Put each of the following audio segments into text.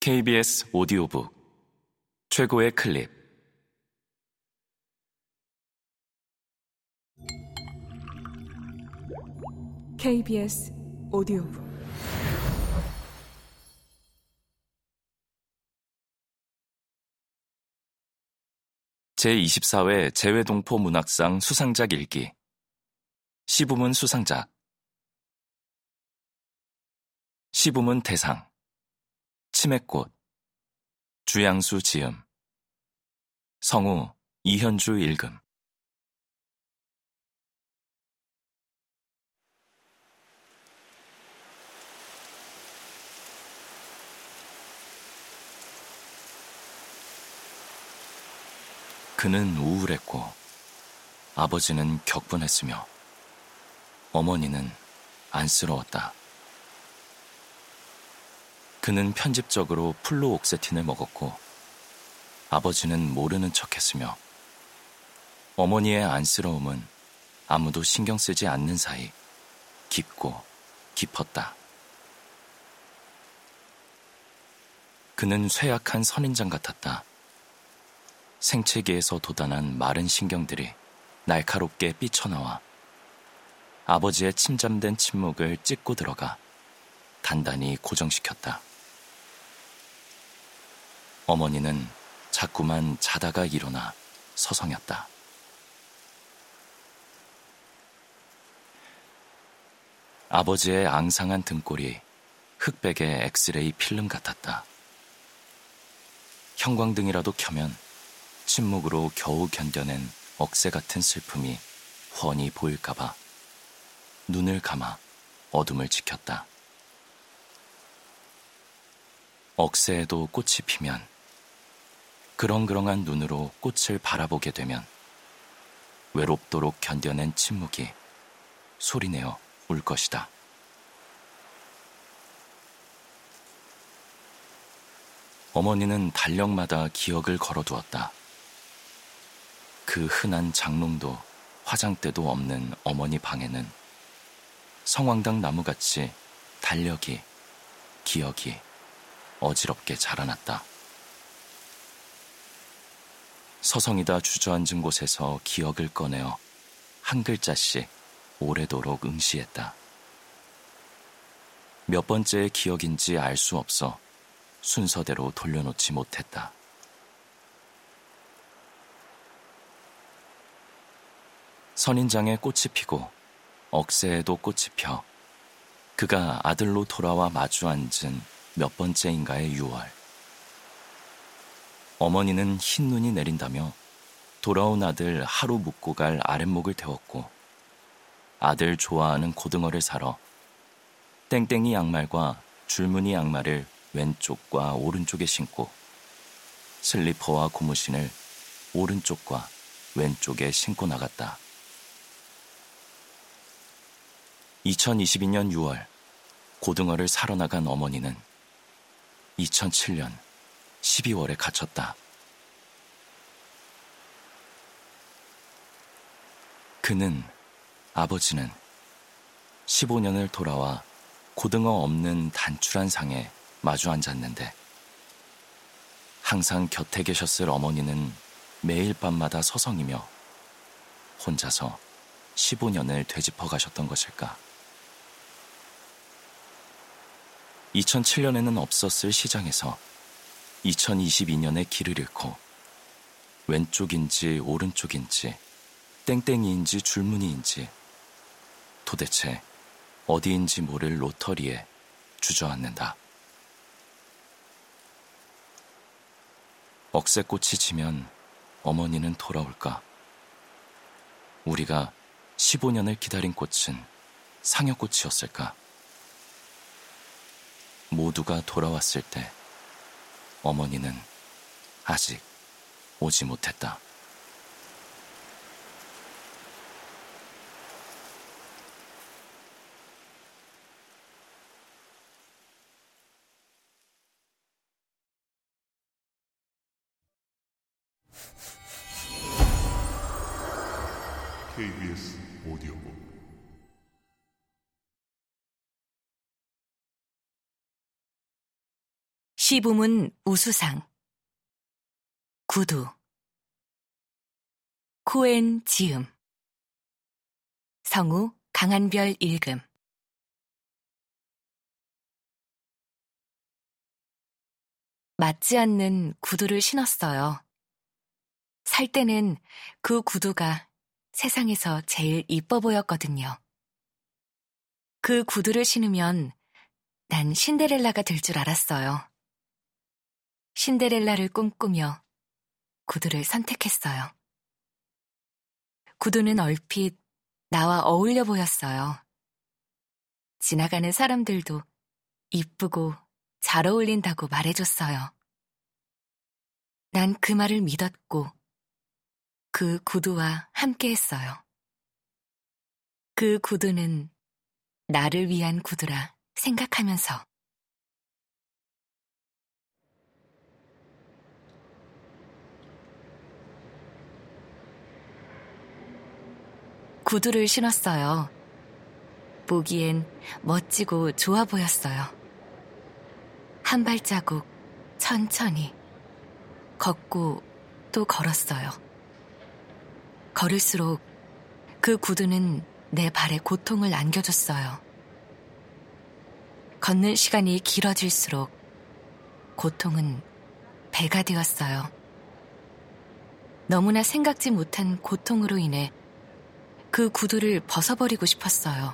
KBS 오디오북. 최고의 클립. KBS 오디오북. 제24회 재외동포 문학상 수상작 일기. 시부문 수상작. 시부문 대상 치맥꽃. 주양수 지음. 성우 이현주 읽음. 그는 우울했고 아버지는 격분했으며 어머니는 안쓰러웠다. 그는 편집적으로 플로옥세틴을 먹었고 아버지는 모르는 척했으며 어머니의 안쓰러움은 아무도 신경 쓰지 않는 사이 깊고 깊었다. 그는 쇠약한 선인장 같았다. 생채기에서 돋아난 마른 신경들이 날카롭게 삐쳐나와 아버지의 침잠된 침묵을 찢고 들어가 단단히 고정시켰다. 어머니는 자꾸만 자다가 일어나 서성였다. 아버지의 앙상한 등골이 흑백의 엑스레이 필름 같았다. 형광등이라도 켜면 침묵으로 겨우 견뎌낸 억새 같은 슬픔이 훤히 보일까봐 눈을 감아 어둠을 지켰다. 억새에도 꽃이 피면 그렁그렁한 눈으로 꽃을 바라보게 되면 외롭도록 견뎌낸 침묵이 소리내어 울 것이다. 어머니는 달력마다 기억을 걸어두었다. 그 흔한 장롱도 화장대도 없는 어머니 방에는 성황당 나무같이 달력이, 기억이 어지럽게 자라났다. 서성이다 주저앉은 곳에서 기억을 꺼내어 한 글자씩 오래도록 응시했다. 몇 번째의 기억인지 알 수 없어 순서대로 돌려놓지 못했다. 선인장에 꽃이 피고 억새에도 꽃이 펴 그가 아들로 돌아와 마주 앉은 몇 번째인가의 6월. 어머니는 흰 눈이 내린다며 돌아온 아들 하루 묵고 갈 아랫목을 태웠고 아들 좋아하는 고등어를 사러 땡땡이 양말과 줄무늬 양말을 왼쪽과 오른쪽에 신고 슬리퍼와 고무신을 오른쪽과 왼쪽에 신고 나갔다. 2022년 6월 고등어를 사러 나간 어머니는 2007년 12월에 갇혔다. 그는, 아버지는 15년을 돌아와 고등어 없는 단출한 상에 마주 앉았는데 항상 곁에 계셨을 어머니는 매일 밤마다 서성이며 혼자서 15년을 되짚어 가셨던 것일까? 2007년에는 없었을 시장에서 2022년에 길을 잃고 왼쪽인지 오른쪽인지 땡땡이인지 줄무늬인지 도대체 어디인지 모를 로터리에 주저앉는다. 억새꽃이 지면 어머니는 돌아올까? 우리가 15년을 기다린 꽃은 상여꽃이었을까? 모두가 돌아왔을 때 어머니는 아직 오지 못했다. 오디오북 시부문 우수상 구두 코엔 지음 성우 강한별 읽음 맞지 않는 구두를 신었어요. 살 때는 그 구두가 세상에서 제일 이뻐 보였거든요. 그 구두를 신으면 난 신데렐라가 될 줄 알았어요. 신데렐라를 꿈꾸며 구두를 선택했어요. 구두는 얼핏 나와 어울려 보였어요. 지나가는 사람들도 이쁘고 잘 어울린다고 말해줬어요. 난 그 말을 믿었고 그 구두와 함께 했어요. 그 구두는 나를 위한 구두라 생각하면서 구두를 신었어요. 보기엔 멋지고 좋아 보였어요. 한 발자국 천천히 걷고 또 걸었어요. 걸을수록 그 구두는 내 발에 고통을 안겨줬어요. 걷는 시간이 길어질수록 고통은 배가 되었어요. 너무나 생각지 못한 고통으로 인해 그 구두를 벗어버리고 싶었어요.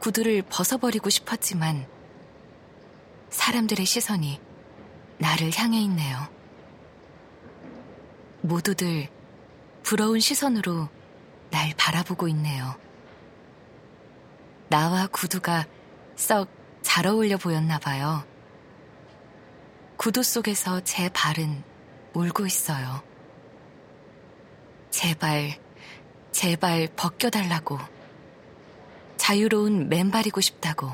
구두를 벗어버리고 싶었지만 사람들의 시선이 나를 향해 있네요. 모두들 부러운 시선으로 날 바라보고 있네요. 나와 구두가 썩 잘 어울려 보였나 봐요. 구두 속에서 제 발은 울고 있어요. 제발, 제발 벗겨달라고. 자유로운 맨발이고 싶다고.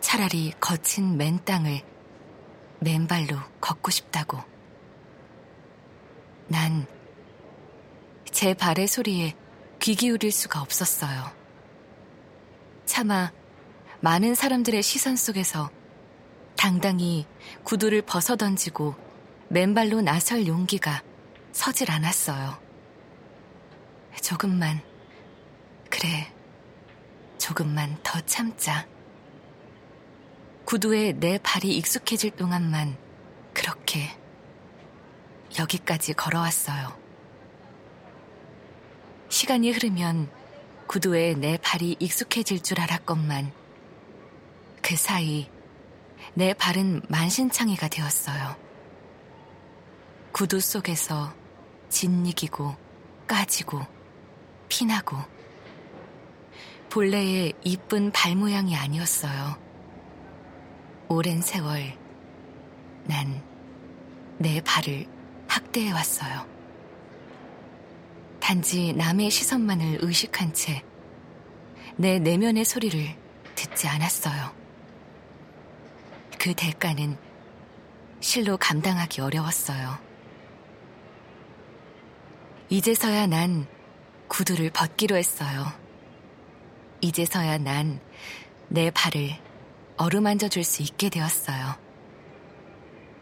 차라리 거친 맨 땅을 맨발로 걷고 싶다고. 난 제 발의 소리에 귀 기울일 수가 없었어요. 차마 많은 사람들의 시선 속에서 당당히 구두를 벗어 던지고 맨발로 나설 용기가 서질 않았어요. 조금만, 그래, 조금만 더 참자. 구두에 내 발이 익숙해질 동안만 그렇게 여기까지 걸어왔어요. 시간이 흐르면 구두에 내 발이 익숙해질 줄 알았건만 그 사이 내 발은 만신창이가 되었어요. 구두 속에서 짓이기고 까지고 피나고 본래의 이쁜 발 모양이 아니었어요. 오랜 세월 난 내 발을 학대해 왔어요. 단지 남의 시선만을 의식한 채 내 내면의 소리를 듣지 않았어요. 그 대가는 실로 감당하기 어려웠어요. 이제서야 난 구두를 벗기로 했어요. 이제서야 난 내 발을 어루만져 줄 수 있게 되었어요.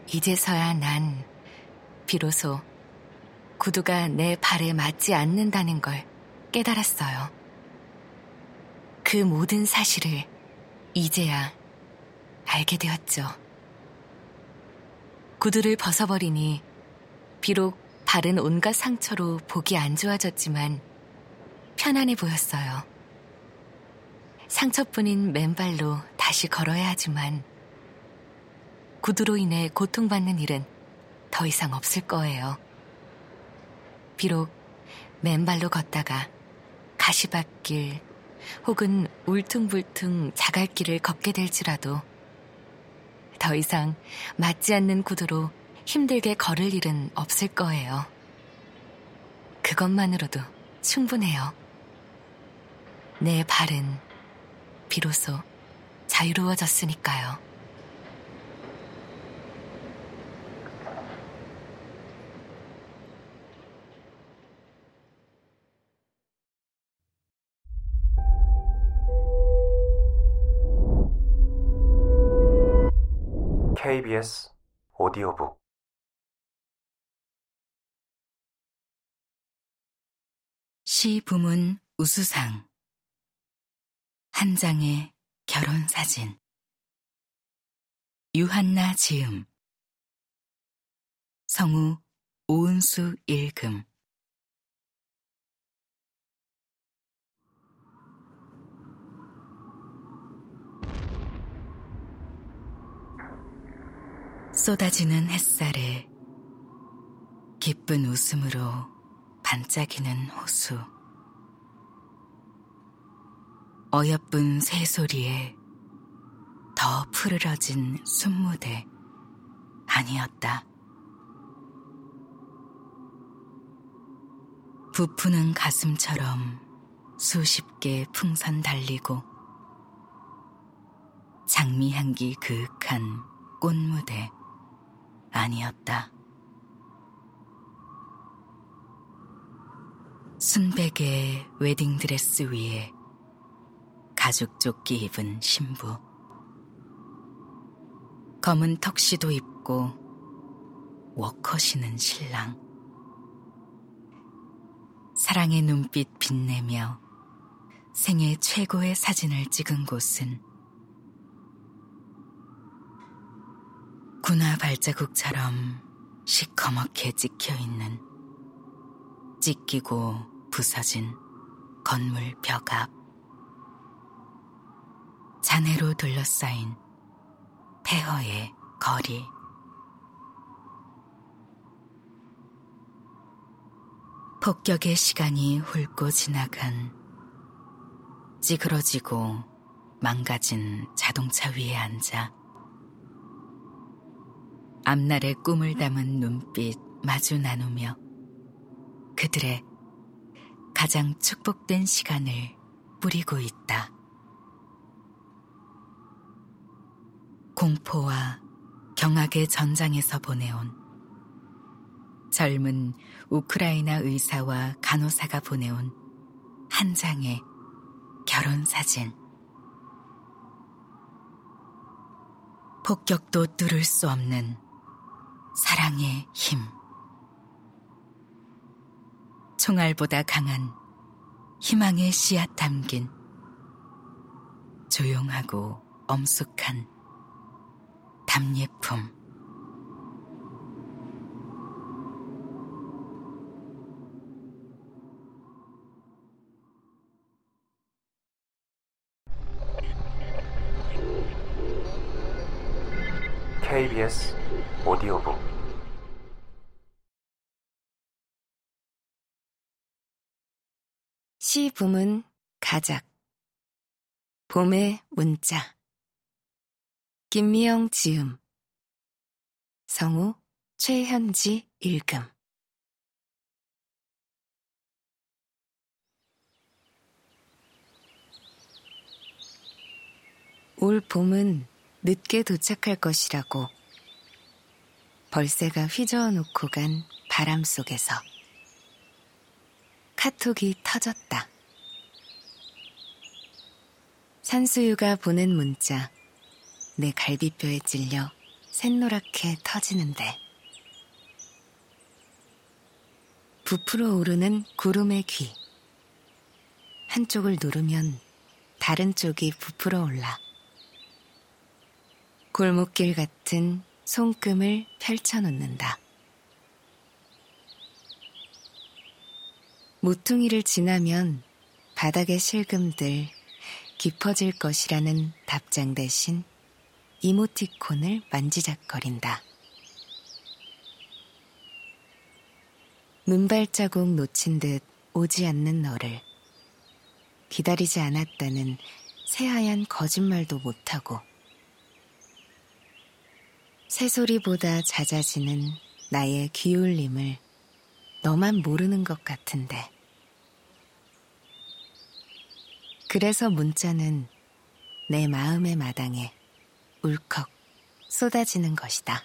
이제서야 난 비로소 구두가 내 발에 맞지 않는다는 걸 깨달았어요. 그 모든 사실을 이제야 알게 되었죠. 구두를 벗어버리니 비록 발은 온갖 상처로 보기 안 좋아졌지만 편안해 보였어요. 상처뿐인 맨발로 다시 걸어야 하지만 구두로 인해 고통받는 일은 더 이상 없을 거예요. 비록 맨발로 걷다가 가시밭길 혹은 울퉁불퉁 자갈길을 걷게 될지라도 더 이상 맞지 않는 구두로 힘들게 걸을 일은 없을 거예요. 그것만으로도 충분해요. 내 발은 비로소 자유로워졌으니까요. KBS 오디오북 시 부문 우수상 한 장의 결혼 사진. 유한나 지음. 성우 오은수 읽음 쏟아지는 햇살에 기쁜 웃음으로 반짝이는 호수. 어여쁜 새소리에 더 푸르러진 순무대 아니었다. 부푸는 가슴처럼 수십 개 풍선 달리고 장미 향기 그윽한 꽃무대 아니었다. 순백의 웨딩드레스 위에 가죽 조끼 입은 신부. 검은 턱시도 입고 워커시는 신랑. 사랑의 눈빛 빛내며 생애 최고의 사진을 찍은 곳은 군화 발자국처럼 시커멓게 찍혀 있는 찢기고 부서진 건물 벽 앞. 잔해로 둘러싸인 폐허의 거리. 폭격의 시간이 훑고 지나간 찌그러지고 망가진 자동차 위에 앉아 앞날의 꿈을 담은 눈빛 마주 나누며 그들의 가장 축복된 시간을 뿌리고 있다. 공포와 경악의 전장에서 보내온 젊은 우크라이나 의사와 간호사가 보내온 한 장의 결혼 사진. 폭격도 뚫을 수 없는 사랑의 힘. 총알보다 강한 희망의 씨앗 담긴 조용하고 엄숙한 답례품. KBS 오디오북. 시 부문 가작. 봄의 문자 김미영 지음 성우 최현지 읽음 올 봄은 늦게 도착할 것이라고 벌새가 휘저어 놓고 간 바람 속에서 카톡이 터졌다. 산수유가 보낸 문자, 내 갈비뼈에 찔려 샛노랗게 터지는데. 부풀어 오르는 구름의 귀. 한쪽을 누르면 다른 쪽이 부풀어 올라. 골목길 같은 손금을 펼쳐놓는다. 모퉁이를 지나면 바닥의 실금들 깊어질 것이라는 답장 대신 이모티콘을 만지작거린다. 눈발자국 놓친 듯 오지 않는 너를 기다리지 않았다는 새하얀 거짓말도 못하고 새소리보다 잦아지는 나의 기울림을 너만 모르는 것 같은데. 그래서 문자는 내 마음의 마당에 울컥 쏟아지는 것이다.